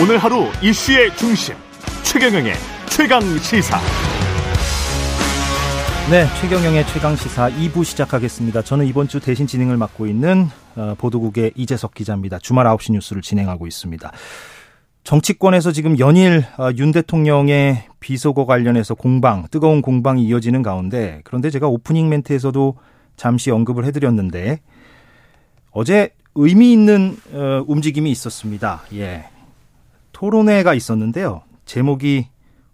오늘 하루 이슈의 중심 최경영의 최강 시사. 네, 최경영의 최강 시사 2부 시작하겠습니다. 저는 이번 주 대신 진행을 맡고 있는 어, 보도국의 이재석 기자입니다. 주말 9시 뉴스를 진행하고 있습니다. 정치권에서 지금 연일 어, 윤 대통령의 비속어 관련해서 공방, 뜨거운 공방이 이어지는 가운데 그런데 제가 오프닝 멘트에서도 잠시 언급을 해드렸는데 어제 의미 있는 어, 움직임이 있었습니다. 예. 토론회가 있었는데요. 제목이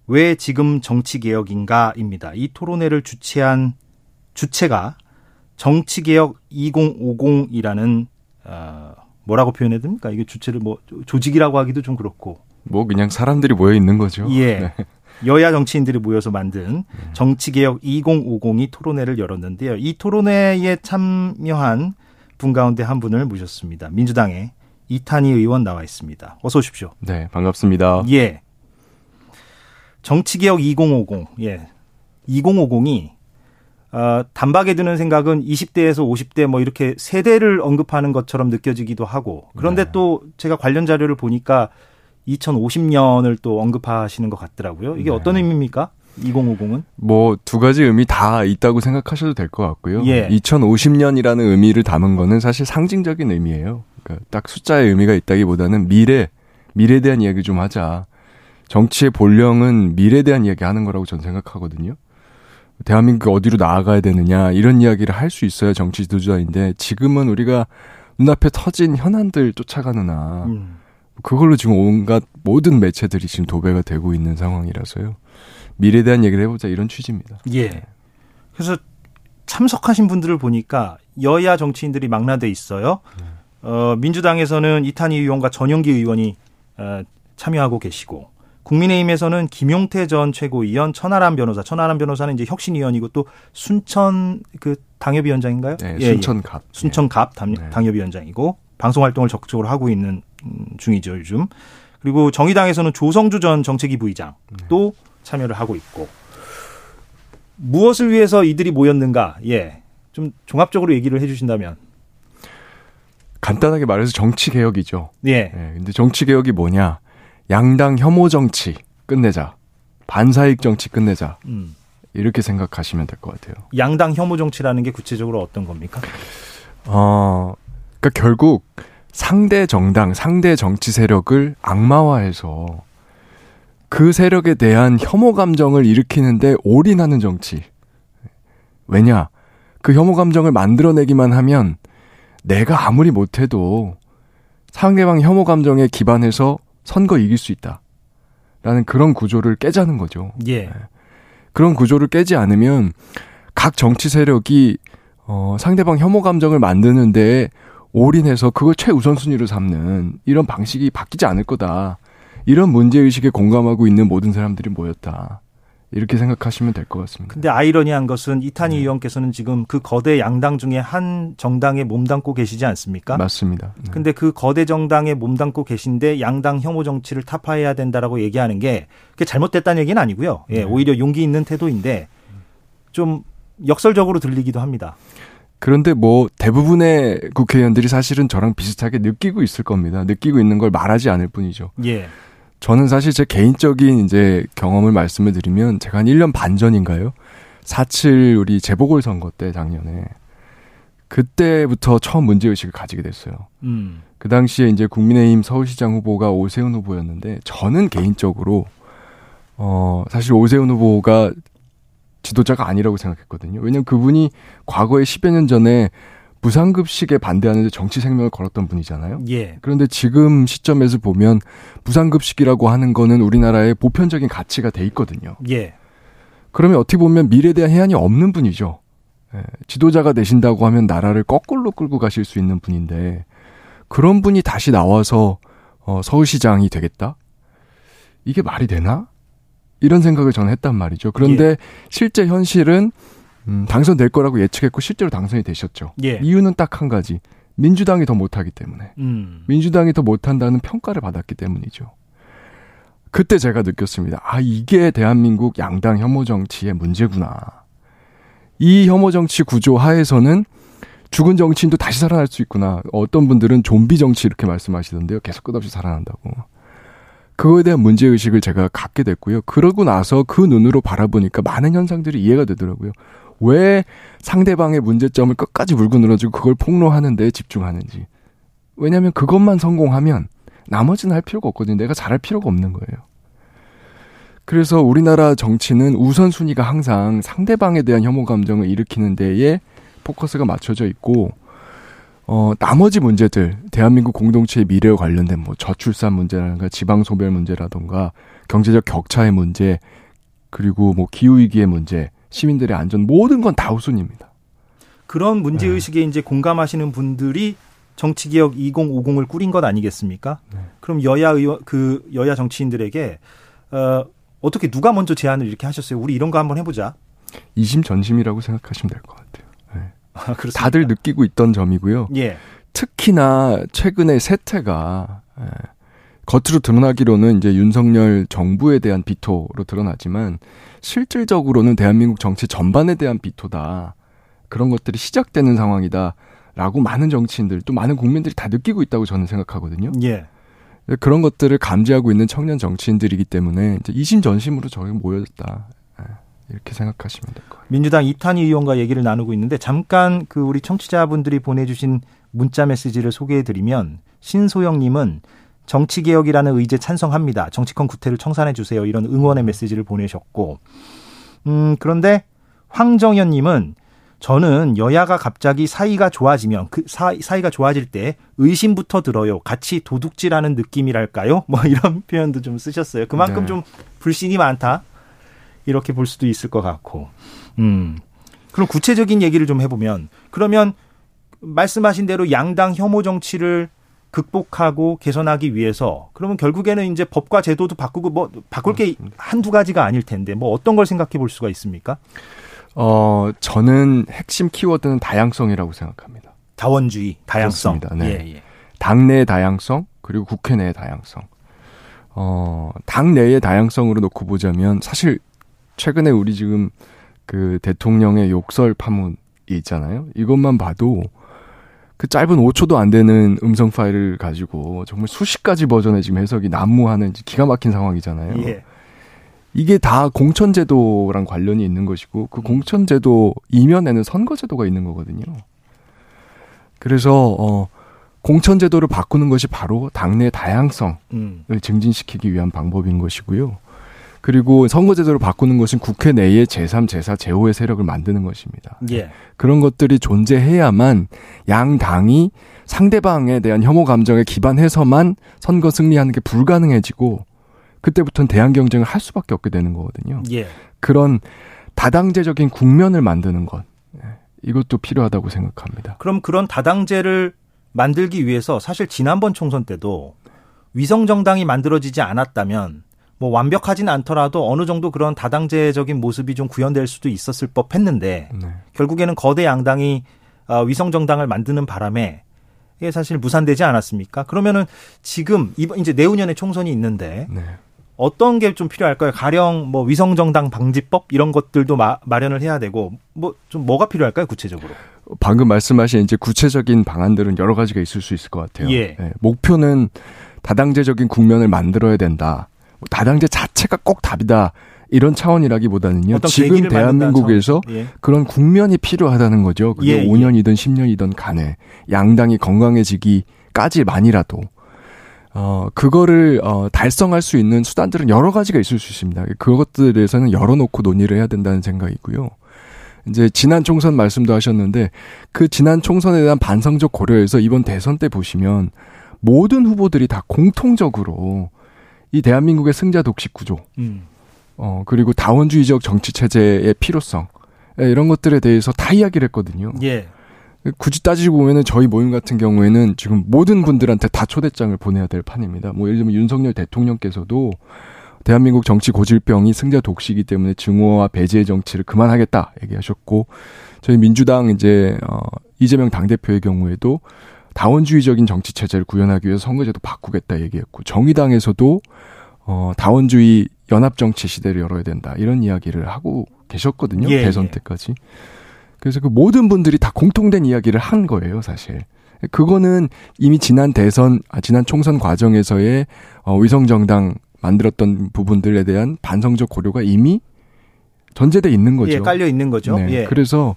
왜 지금 정치개혁인가입니다. 이 토론회를 주최한 주체가 정치개혁 2050이라는 어, 뭐라고 표현해야 됩니까? 이게 주체를 뭐 조직이라고 하기도 좀 그렇고. 뭐 그냥 사람들이 모여 있는 거죠. 예. 네. 여야 정치인들이 모여서 만든 정치개혁 2050이 토론회를 열었는데요. 이 토론회에 참여한 분 가운데 한 분을 모셨습니다. 민주당의 이탄희 의원 나와 있습니다. 어서 오십시오. 네, 반갑습니다. 예. 정치개혁 2050. 예. 2050이 어, 단박에 드는 생각은 20대에서 50대 뭐 이렇게 세대를 언급하는 것처럼 느껴지기도 하고 그런데 네. 또 제가 관련 자료를 보니까 2050년을 또 언급하시는 것 같더라고요. 이게 네. 어떤 의미입니까? 2050은? 뭐 두 가지 의미 다 있다고 생각하셔도 될 것 같고요. 예. 2050년이라는 의미를 담은 거는 사실 상징적인 의미예요. 그러니까 딱 숫자의 의미가 있다기보다는 미래, 미래에 대한 이야기 좀 하자. 정치의 본령은 미래에 대한 이야기 하는 거라고 저는 생각하거든요. 대한민국 어디로 나아가야 되느냐 이런 이야기를 할 수 있어야 정치 지도자인데 지금은 우리가 눈앞에 터진 현안들 쫓아가느나 음. 그걸로 지금 온갖 모든 매체들이 지금 도배가 되고 있는 상황이라서요. 미래에 대한 얘기를 해보자 이런 취지입니다. 예. 네. 그래서 참석하신 분들을 보니까 여야 정치인들이 망라돼 있어요. 네. 어, 민주당에서는 이탄희 의원과 전영기 의원이 어, 참여하고 계시고 국민의힘에서는 김용태 전 최고위원, 천하람 변호사, 천하람 변호사는 이제 혁신위원이고 또 순천 그 당협위원장인가요? 네, 예, 순천갑. 예. 순천갑 당, 네. 당협위원장이고 방송 활동을 적극적으로 하고 있는 음, 중이죠 요즘. 그리고 정의당에서는 조성주 전 정책위 부의장도 네. 참여를 하고 있고 무엇을 위해서 이들이 모였는가? 예, 좀 종합적으로 얘기를 해주신다면. 간단하게 말해서 정치 개혁이죠. 예. 네, 근데 정치 개혁이 뭐냐? 양당 혐오 정치 끝내자. 반사익 정치 끝내자. 음. 이렇게 생각하시면 될 것 같아요. 양당 혐오 정치라는 게 구체적으로 어떤 겁니까? 어, 그러니까 결국 상대 정당, 상대 정치 세력을 악마화해서 그 세력에 대한 혐오 감정을 일으키는데 올인하는 정치. 왜냐? 그 혐오 감정을 만들어내기만 하면 내가 아무리 못해도 상대방 혐오 감정에 기반해서 선거 이길 수 있다. 라는 그런 구조를 깨자는 거죠. 예. 네. 그런 구조를 깨지 않으면 각 정치 세력이 어, 상대방 혐오 감정을 만드는데 올인해서 그걸 최우선순위로 삼는 이런 방식이 바뀌지 않을 거다. 이런 문제의식에 공감하고 있는 모든 사람들이 모였다. 이렇게 생각하시면 될 것 같습니다. 근데 아이러니한 것은 이탄희 네. 의원께서는 지금 그 거대 양당 중에 한 정당에 몸담고 계시지 않습니까? 맞습니다. 네. 근데 그 거대 정당에 몸담고 계신데 양당 혐오 정치를 타파해야 된다라고 얘기하는 게 그게 잘못됐다는 얘기는 아니고요. 예, 네. 오히려 용기 있는 태도인데 좀 역설적으로 들리기도 합니다. 그런데 뭐 대부분의 국회의원들이 사실은 저랑 비슷하게 느끼고 있을 겁니다. 느끼고 있는 걸 말하지 않을 뿐이죠. 예. 저는 사실 제 개인적인 이제 경험을 말씀을 드리면 제가 한 1년 반 전인가요? 4.7 우리 재보궐선거 때 작년에 그때부터 처음 문제의식을 가지게 됐어요. 음. 그 당시에 이제 국민의힘 서울시장 후보가 오세훈 후보였는데 저는 개인적으로 어 사실 오세훈 후보가 지도자가 아니라고 생각했거든요. 왜냐면 그분이 과거에 10여 년 전에 부상급식에 반대하는데 정치 생명을 걸었던 분이잖아요. 예. 그런데 지금 시점에서 보면 부상급식이라고 하는 거는 우리나라의 보편적인 가치가 돼 있거든요. 예. 그러면 어떻게 보면 미래에 대한 해안이 없는 분이죠. 예. 지도자가 되신다고 하면 나라를 거꾸로 끌고 가실 수 있는 분인데 그런 분이 다시 나와서 어, 서울시장이 되겠다? 이게 말이 되나? 이런 생각을 저는 했단 말이죠. 그런데 예. 실제 현실은 음, 당선될 거라고 예측했고 실제로 당선이 되셨죠. 예. 이유는 딱 한 가지. 민주당이 더 못하기 때문에. 음. 민주당이 더 못한다는 평가를 받았기 때문이죠. 그때 제가 느꼈습니다. 아, 이게 대한민국 양당 혐오 정치의 문제구나. 이 혐오 정치 구조 하에서는 죽은 정치인도 다시 살아날 수 있구나. 어떤 분들은 좀비 정치 이렇게 말씀하시던데요. 계속 끝없이 살아난다고. 그거에 대한 문제 의식을 제가 갖게 됐고요. 그러고 나서 그 눈으로 바라보니까 많은 현상들이 이해가 되더라고요. 왜 상대방의 문제점을 끝까지 물고 늘어지고 그걸 폭로하는 데 집중하는지. 왜냐하면 그것만 성공하면 나머지는 할 필요가 없거든요. 내가 잘할 필요가 없는 거예요. 그래서 우리나라 정치는 우선순위가 항상 상대방에 대한 혐오 감정을 일으키는 데에 포커스가 맞춰져 있고 어, 나머지 문제들, 대한민국 공동체의 미래와 관련된 뭐 저출산 문제라든가 지방소멸 문제라든가 경제적 격차의 문제, 그리고 뭐 기후위기의 문제, 시민들의 안전, 모든 건 다 우선입니다. 그런 문제 의식에 네. 이제 공감하시는 분들이 정치 개혁 2050을 꾸린 것 아니겠습니까? 네. 그럼 여야 의원, 그 여야 정치인들에게, 어, 어떻게 누가 먼저 제안을 이렇게 하셨어요? 우리 이런 거 한번 해보자. 이심전심이라고 생각하시면 될 것 같아요. 아, 다들 느끼고 있던 점이고요. 예. 특히나 최근에 세태가 예, 겉으로 드러나기로는 이제 윤석열 정부에 대한 비토로 드러나지만 실질적으로는 대한민국 정치 전반에 대한 비토다. 그런 것들이 시작되는 상황이다. 라고 많은 정치인들 또 많은 국민들이 다 느끼고 있다고 저는 생각하거든요. 예. 그런 것들을 감지하고 있는 청년 정치인들이기 때문에 이제 이심전심으로 저희 모여졌다. 이렇게 생각하시면 될 거예요. 민주당 이탄희 의원과 얘기를 나누고 있는데 잠깐 그 우리 청취자분들이 보내주신 문자 메시지를 소개해드리면 신소영 님은 정치개혁이라는 의제 찬성합니다. 정치권 구태를 청산해 주세요. 이런 응원의 메시지를 보내셨고, 음 그런데 황정현 님은 저는 여야가 갑자기 사이가 좋아지면 그 사이, 사이가 좋아질 때 의심부터 들어요. 같이 도둑질하는 느낌이랄까요? 뭐 이런 표현도 좀 쓰셨어요. 그만큼 네. 좀 불신이 많다. 이렇게 볼 수도 있을 것 같고. 음. 그럼 구체적인 얘기를 좀 해보면 그러면 말씀하신 대로 양당 혐오 정치를 극복하고 개선하기 위해서 그러면 결국에는 이제 법과 제도도 바꾸고 뭐 바꿀 게 한두 가지가 아닐 텐데 뭐 어떤 걸 생각해 볼 수가 있습니까? 어, 저는 핵심 키워드는 다양성이라고 생각합니다. 자원주의, 다양성. 그렇습니다. 네. 예, 예. 당내의 다양성, 그리고 국회 내의 다양성. 어, 당내의 다양성으로 놓고 보자면 사실 최근에 우리 지금 그 대통령의 욕설 파문이 있잖아요. 이것만 봐도 그 짧은 5초도 안 되는 음성 파일을 가지고 정말 수십 가지 버전의 지금 해석이 난무하는 기가 막힌 상황이잖아요. 예. 이게 다 공천제도랑 관련이 있는 것이고 그 공천제도 이면에는 선거제도가 있는 거거든요. 그래서 어 공천제도를 바꾸는 것이 바로 당내 다양성을 음. 증진시키기 위한 방법인 것이고요. 그리고 선거제도를 바꾸는 것은 국회 내에 제3, 제4, 제5의 세력을 만드는 것입니다. 예. 그런 것들이 존재해야만 양 당이 상대방에 대한 혐오 감정에 기반해서만 선거 승리하는 게 불가능해지고 그때부터는 대항 경쟁을 할 수밖에 없게 되는 거거든요. 예. 그런 다당제적인 국면을 만드는 것 예, 이것도 필요하다고 생각합니다. 그럼 그런 다당제를 만들기 위해서 사실 지난번 총선 때도 위성 정당이 만들어지지 않았다면 뭐 완벽하진 않더라도 어느 정도 그런 다당제적인 모습이 좀 구현될 수도 있었을 법 했는데 네. 결국에는 거대 양당이 어, 위성 정당을 만드는 바람에 이게 사실 무산되지 않았습니까? 그러면은 지금 이번 이제 내후년에 총선이 있는데 네. 어떤 게 좀 필요할까요? 가령 뭐 위성 정당 방지법 이런 것들도 마, 마련을 해야 되고 뭐 좀 뭐가 필요할까요? 구체적으로? 방금 말씀하신 이제 구체적인 방안들은 여러 가지가 있을 수 있을 것 같아요. 예. 네, 목표는 다당제적인 국면을 만들어야 된다. 다당제 자체가 꼭 답이다. 이런 차원이라기보다는요. 지금 대한민국에서 예. 그런 국면이 필요하다는 거죠. 그게 예, 5년이든 예. 10년이든 간에 양당이 건강해지기까지만이라도 어 그거를 어 달성할 수 있는 수단들은 여러 가지가 있을 수 있습니다. 그것들에 대해서는 열어놓고 논의를 해야 된다는 생각이고요. 이제 지난 총선 말씀도 하셨는데 그 지난 총선에 대한 반성적 고려에서 이번 대선 때 보시면 모든 후보들이 다 공통적으로 이 대한민국의 승자 독식 구조, 음. 어 그리고 다원주의적 정치 체제의 필요성 예, 이런 것들에 대해서 다 이야기를 했거든요. 예. 굳이 따지고 보면은 저희 모임 같은 경우에는 지금 모든 분들한테 다 초대장을 보내야 될 판입니다. 뭐 예를 들면 윤석열 대통령께서도 대한민국 정치 고질병이 승자 독식이기 때문에 증오와 배제의 정치를 그만하겠다 얘기하셨고 저희 민주당 이제 어 이재명 당 대표의 경우에도 다원주의적인 정치 체제를 구현하기 위해서 선거제도 바꾸겠다 얘기했고 정의당에서도 어 다원주의 연합 정치 시대를 열어야 된다 이런 이야기를 하고 계셨거든요 예, 대선 예. 때까지 그래서 그 모든 분들이 다 공통된 이야기를 한 거예요 사실 그거는 이미 지난 대선 아 지난 총선 과정에서의 어 위성 정당 만들었던 부분들에 대한 반성적 고려가 이미 전제돼 있는 거죠. 예, 깔려 있는 거죠. 네. 예. 그래서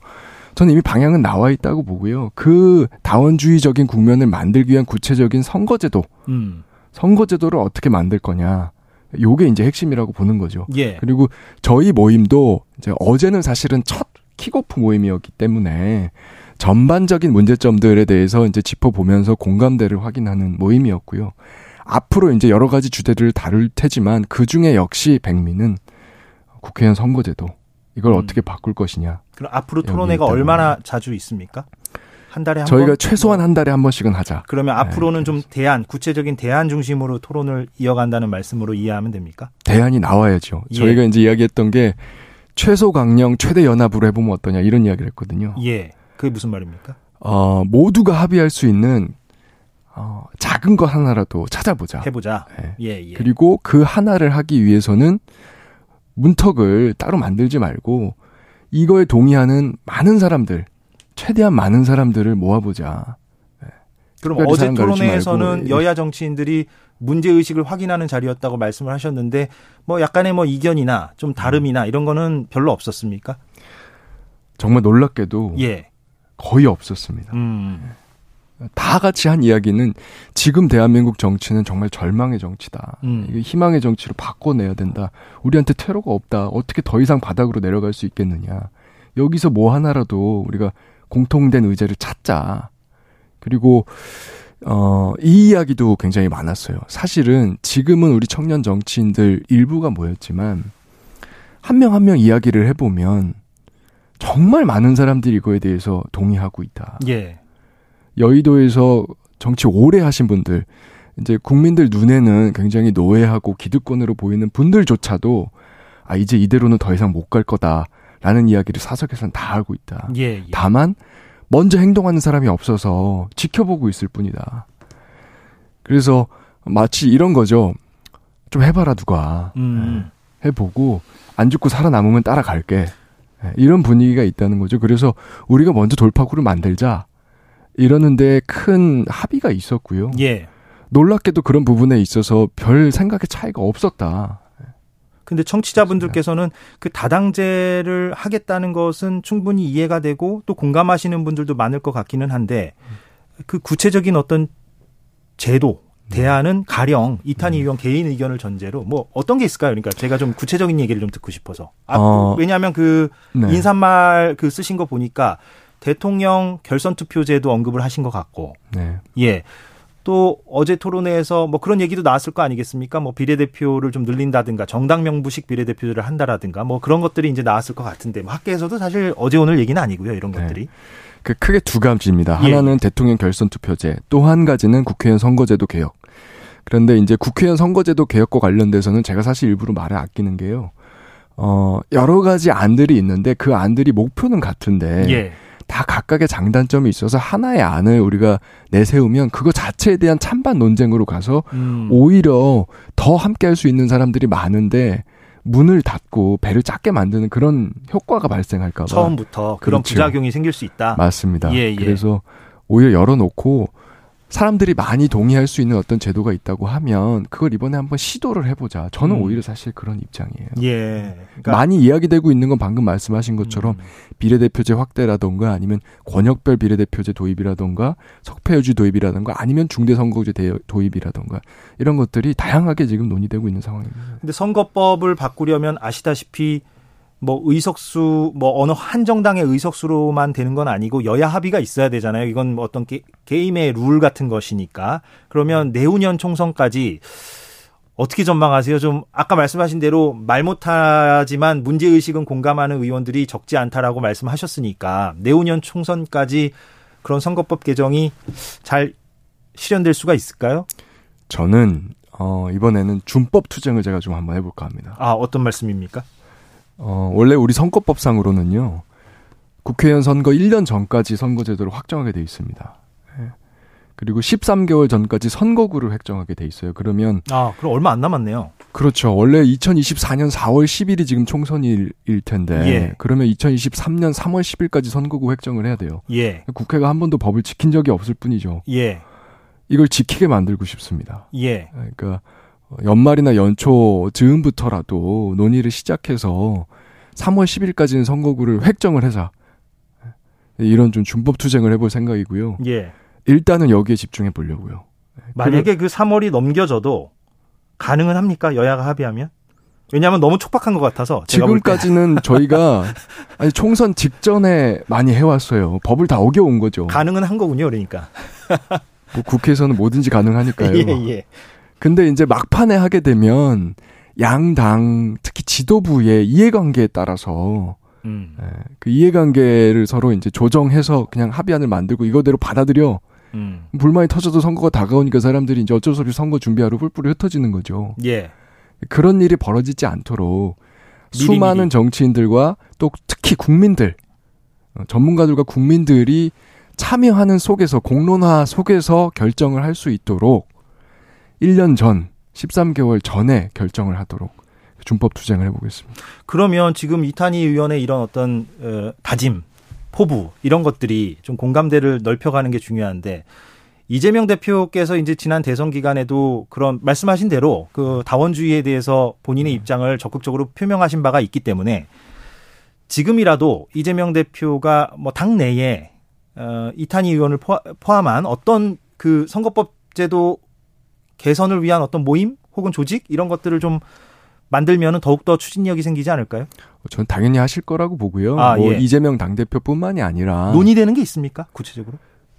저는 이미 방향은 나와 있다고 보고요. 그 다원주의적인 국면을 만들기 위한 구체적인 선거제도, 음. 선거제도를 어떻게 만들 거냐. 요게 이제 핵심이라고 보는 거죠. 예. 그리고 저희 모임도 이제 어제는 사실은 첫 킥오프 모임이었기 때문에 전반적인 문제점들에 대해서 이제 짚어보면서 공감대를 확인하는 모임이었고요. 앞으로 이제 여러 가지 주제들을 다룰 테지만 그 중에 역시 백미는 국회의원 선거제도 이걸 음. 어떻게 바꿀 것이냐. 그럼 앞으로 토론회가 얼마나 자주 있습니까? 한 달에 한 저희가 번? 최소한 한 달에 한 번씩은 하자. 그러면 네, 앞으로는 좀 대안, 구체적인 대안 중심으로 토론을 이어간다는 말씀으로 이해하면 됩니까? 대안이 나와야죠. 예. 저희가 이제 이야기했던 게 최소 강령, 최대 연합으로 해보면 어떠냐 이런 이야기를 했거든요. 예. 그게 무슨 말입니까? 어, 모두가 합의할 수 있는 어, 작은 것 하나라도 찾아보자. 해보자. 네. 예, 예. 그리고 그 하나를 하기 위해서는 문턱을 따로 만들지 말고 이거에 동의하는 많은 사람들, 최대한 많은 사람들을 모아보자. 네. 그럼 어제 토론회에서는 여야 정치인들이 문제 의식을 확인하는 자리였다고 말씀을 하셨는데 뭐 약간의 뭐 이견이나 좀 다름이나 이런 거는 별로 없었습니까? 정말 놀랍게도 예. 거의 없었습니다. 음. 다 같이 한 이야기는 지금 대한민국 정치는 정말 절망의 정치다. 음. 희망의 정치로 바꿔내야 된다. 우리한테 테러가 없다. 어떻게 더 이상 바닥으로 내려갈 수 있겠느냐. 여기서 뭐 하나라도 우리가 공통된 의제를 찾자. 그리고 어, 이 이야기도 굉장히 많았어요. 사실은 지금은 우리 청년 정치인들 일부가 모였지만 한 명 한명 이야기를 해보면 정말 많은 사람들이 이거에 대해서 동의하고 있다. 예. 여의도에서 정치 오래 하신 분들, 이제 국민들 눈에는 굉장히 노예하고 기득권으로 보이는 분들조차도 아, 이제 이대로는 더 이상 못 갈 거다라는 이야기를 사석에서는 다 알고 있다. 예, 예. 다만, 먼저 행동하는 사람이 없어서 지켜보고 있을 뿐이다. 그래서 마치 이런 거죠. 좀 해봐라, 누가. 음. 예. 해보고, 안 죽고 살아남으면 따라갈게. 예, 이런 분위기가 있다는 거죠. 그래서 우리가 먼저 돌파구를 만들자. 이러는데 큰 합의가 있었고요. 예. 놀랍게도 그런 부분에 있어서 별 생각의 차이가 없었다. 근데 청취자분들께서는 그 다당제를 하겠다는 것은 충분히 이해가 되고 또 공감하시는 분들도 많을 것 같기는 한데 그 구체적인 어떤 제도 네. 대안은 가령 이탄희 음. 의원 개인 의견을 전제로 뭐 어떤 게 있을까요? 그러니까 제가 좀 구체적인 얘기를 좀 듣고 싶어서. 아, 어, 왜냐하면 그 네. 인사말 그 쓰신 거 보니까 대통령 결선 투표제도 언급을 하신 것 같고. 네. 예. 또 어제 토론회에서 뭐 그런 얘기도 나왔을 거 아니겠습니까? 뭐 비례대표를 좀 늘린다든가 정당 명부식 비례대표를 한다라든가 뭐 그런 것들이 이제 나왔을 것 같은데 뭐 학계에서도 사실 어제 오늘 얘기는 아니고요. 이런 네. 것들이. 그 크게 두 가지입니다. 예. 하나는 대통령 결선 투표제, 또 한 가지는 국회의원 선거제도 개혁. 그런데 이제 국회의원 선거제도 개혁과 관련돼서는 제가 사실 일부러 말을 아끼는 게요. 어, 여러 가지 안들이 있는데 그 안들이 목표는 같은데 예. 다 각각의 장단점이 있어서 하나의 안을 우리가 내세우면 그거 자체에 대한 찬반 논쟁으로 가서 음. 오히려 더 함께 할 수 있는 사람들이 많은데 문을 닫고 배를 작게 만드는 그런 효과가 발생할까 봐. 처음부터 그런 그렇죠. 부작용이 생길 수 있다. 맞습니다. 예, 예. 그래서 오히려 열어놓고 사람들이 많이 동의할 수 있는 어떤 제도가 있다고 하면 그걸 이번에 한번 시도를 해보자. 저는 음. 오히려 사실 그런 입장이에요. 예. 그러니까 많이 이야기되고 있는 건 방금 말씀하신 것처럼 음. 비례대표제 확대라던가 아니면 권역별 비례대표제 도입이라던가 석패유지 도입이라던가 아니면 중대선거제 도입이라던가 이런 것들이 다양하게 지금 논의되고 있는 상황입니다. 근데 선거법을 바꾸려면 아시다시피 뭐 의석수 뭐 어느 한 정당의 의석수로만 되는 건 아니고 여야 합의가 있어야 되잖아요. 이건 뭐 어떤 게, 게임의 룰 같은 것이니까. 그러면 내후년 총선까지 어떻게 전망하세요? 좀 아까 말씀하신 대로 말 못하지만 문제 의식은 공감하는 의원들이 적지 않다라고 말씀하셨으니까 내후년 총선까지 그런 선거법 개정이 잘 실현될 수가 있을까요? 저는 어 이번에는 준법 투쟁을 제가 좀 한번 해볼까 합니다. 아 어떤 말씀입니까? 어, 원래 우리 선거법상으로는요, 국회의원 선거 1년 전까지 선거제도를 확정하게 돼 있습니다. 예. 그리고 13개월 전까지 선거구를 획정하게 돼 있어요. 그러면 아, 그럼 얼마 안 남았네요. 그렇죠. 원래 2024년 4월 10일이 지금 총선일 텐데 예. 그러면 2023년 3월 10일까지 선거구 획정을 해야 돼요. 예. 국회가 한 번도 법을 지킨 적이 없을 뿐이죠. 예. 이걸 지키게 만들고 싶습니다. 예. 그러니까 연말이나 연초 즈음부터라도 논의를 시작해서 3월 10일까지는 선거구를 획정을 해서 이런 좀 준법 투쟁을 해볼 생각이고요. 예. 일단은 여기에 집중해 보려고요. 만약에 그 3월이 넘겨져도 가능은 합니까? 여야가 합의하면? 왜냐하면 너무 촉박한 것 같아서 지금까지는 저희가 아니 총선 직전에 많이 해왔어요. 법을 다 어겨온 거죠. 가능은 한 거군요, 그러니까. 뭐 국회에서는 뭐든지 가능하니까요. 예, 예. 근데 이제 막판에 하게 되면 양당 특히 지도부의 이해관계에 따라서 음. 예, 그 이해관계를 서로 이제 조정해서 그냥 합의안을 만들고 이거대로 받아들여 음. 불만이 터져도 선거가 다가오니까 사람들이 이제 어쩔 수 없이 선거 준비하러 뿔뿔이 흩어지는 거죠. 예. 그런 일이 벌어지지 않도록 미리, 수많은 미리. 정치인들과 또 특히 국민들, 어, 전문가들과 국민들이 참여하는 속에서 공론화 속에서 결정을 할 수 있도록 1년 전, 13개월 전에 결정을 하도록 준법 투쟁을 해보겠습니다. 그러면 지금 이탄희 의원의 이런 어떤 어, 다짐, 포부 이런 것들이 좀 공감대를 넓혀가는 게 중요한데 이재명 대표께서 이제 지난 대선 기간에도 그런 말씀하신 대로 그 다원주의에 대해서 본인의 네. 입장을 적극적으로 표명하신 바가 있기 때문에 지금이라도 이재명 대표가 뭐 당내에 어 이탄희 의원을 포함한 어떤 그 선거법 제도 개선을 위한 어떤 모임 혹은 조직 이런 것들을 좀 만들면은 더욱더 추진력이 생기지 않을까요? 저는 당연히 하실 거라고 보고요. 아, 뭐 예. 이재명 당대표뿐만이 아니라 논의되는 게 있습니까? 구체적으로?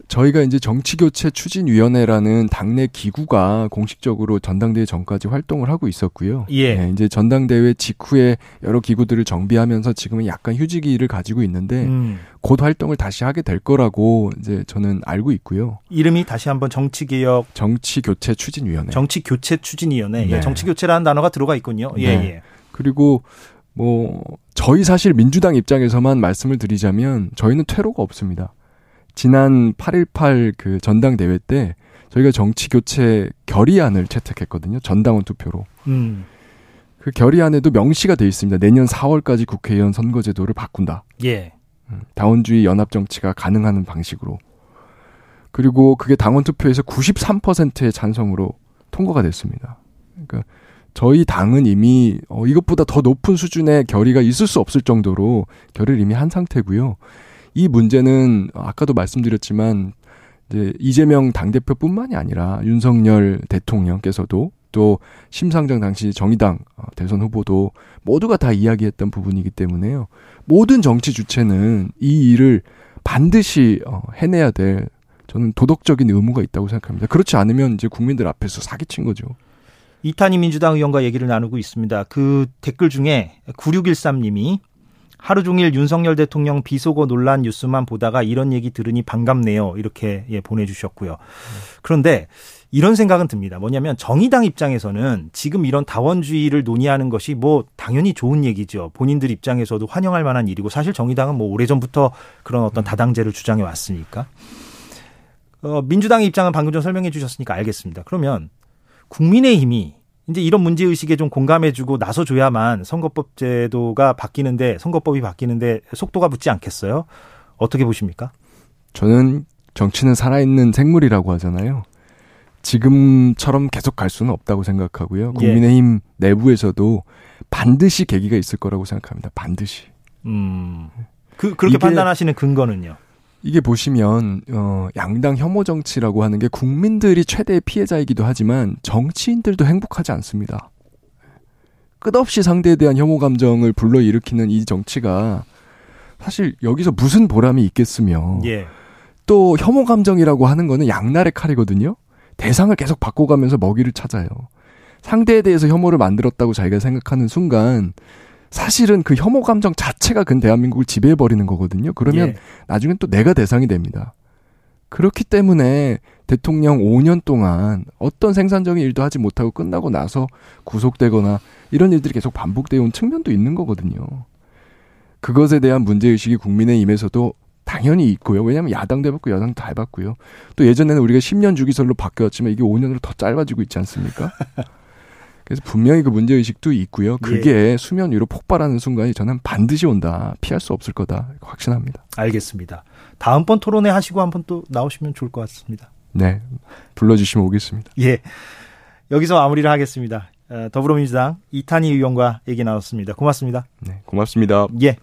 저희가 이제 정치교체 추진위원회라는 당내 기구가 공식적으로 전당대회 전까지 활동을 하고 있었고요. 예. 네, 이제 전당대회 직후에 여러 기구들을 정비하면서 지금은 약간 휴지기를 가지고 있는데 음. 곧 활동을 다시 하게 될 거라고 이제 저는 알고 있고요. 이름이 다시 한번 정치개혁 정치교체 추진위원회. 정치교체 추진위원회. 예, 네. 예, 정치교체라는 단어가 들어가 있군요. 예, 네. 예. 그리고 뭐 저희 사실 민주당 입장에서만 말씀을 드리자면 저희는 퇴로가 없습니다. 지난 8.18 그 전당대회 때 저희가 정치 교체 결의안을 채택했거든요. 전당원 투표로. 음. 그 결의안에도 명시가 돼 있습니다. 내년 4월까지 국회의원 선거제도를 바꾼다. 예. 음, 다원주의 연합 정치가 가능한 방식으로. 그리고 그게 당원 투표에서 93%의 찬성으로 통과가 됐습니다. 그러니까 저희 당은 이미 어 이것보다 더 높은 수준의 결의가 있을 수 없을 정도로 결의를 이미 한 상태고요. 이 문제는 아까도 말씀드렸지만 이제 이재명 당대표뿐만이 아니라 윤석열 대통령께서도 또 심상정 당시 정의당 어, 대선 후보도 모두가 다 이야기했던 부분이기 때문에요. 모든 정치 주체는 이 일을 반드시 어, 해내야 될 저는 도덕적인 의무가 있다고 생각합니다. 그렇지 않으면 이제 국민들 앞에서 사기친 거죠. 이탄희 민주당 의원과 얘기를 나누고 있습니다. 그 댓글 중에 9613님이 하루 종일 윤석열 대통령 비속어 논란 뉴스만 보다가 이런 얘기 들으니 반갑네요. 이렇게 예, 보내주셨고요. 그런데 이런 생각은 듭니다. 뭐냐면 정의당 입장에서는 지금 이런 다원주의를 논의하는 것이 뭐 당연히 좋은 얘기죠. 본인들 입장에서도 환영할 만한 일이고 사실 정의당은 뭐 오래전부터 그런 어떤 다당제를 주장해 왔으니까. 어, 민주당의 입장은 방금 전 설명해 주셨으니까 알겠습니다. 그러면 국민의힘이 이제 이런 문제 의식에 좀 공감해주고 나서줘야만 선거법 제도가 바뀌는데 선거법이 바뀌는데 속도가 붙지 않겠어요? 어떻게 보십니까? 저는 정치는 살아있는 생물이라고 하잖아요. 지금처럼 계속 갈 수는 없다고 생각하고요. 예. 국민의힘 예. 내부에서도 반드시 계기가 있을 거라고 생각합니다. 반드시. 음. 그 그렇게 판단하시는 근거는요? 이게 보시면 어 양당 혐오 정치라고 하는 게 국민들이 최대의 피해자이기도 하지만 정치인들도 행복하지 않습니다. 끝없이 상대에 대한 혐오 감정을 불러일으키는 이 정치가 사실 여기서 무슨 보람이 있겠으며 예. 또 혐오 감정이라고 하는 거는 양날의 칼이거든요. 대상을 계속 바꿔가면서 먹이를 찾아요. 상대에 대해서 혐오를 만들었다고 자기가 생각하는 순간 사실은 그 혐오 감정 자체가 근 대한민국을 지배해 버리는 거거든요. 그러면 예. 나중엔 또 내가 대상이 됩니다. 그렇기 때문에 대통령 5년 동안 어떤 생산적인 일도 하지 못하고 끝나고 나서 구속되거나 이런 일들이 계속 반복되어 온 측면도 있는 거거든요. 그것에 대한 문제의식이 국민의힘에서도 당연히 있고요. 왜냐하면 야당도 해봤고 여당도 다 해봤고요. 또 예전에는 우리가 10년 주기설로 바뀌었지만 이게 5년으로 더 짧아지고 있지 않습니까? 그래서 분명히 그 문제 의식도 있고요. 그게 예. 수면 위로 폭발하는 순간이 저는 반드시 온다. 피할 수 없을 거다. 확신합니다. 알겠습니다. 다음번 토론회 하시고 한번 또 나오시면 좋을 것 같습니다. 네. 불러주시면 오겠습니다. 예. 여기서 마무리를 하겠습니다. 어, 더불어민주당 이탄희 의원과 얘기 나눴습니다. 고맙습니다. 네, 고맙습니다. 예.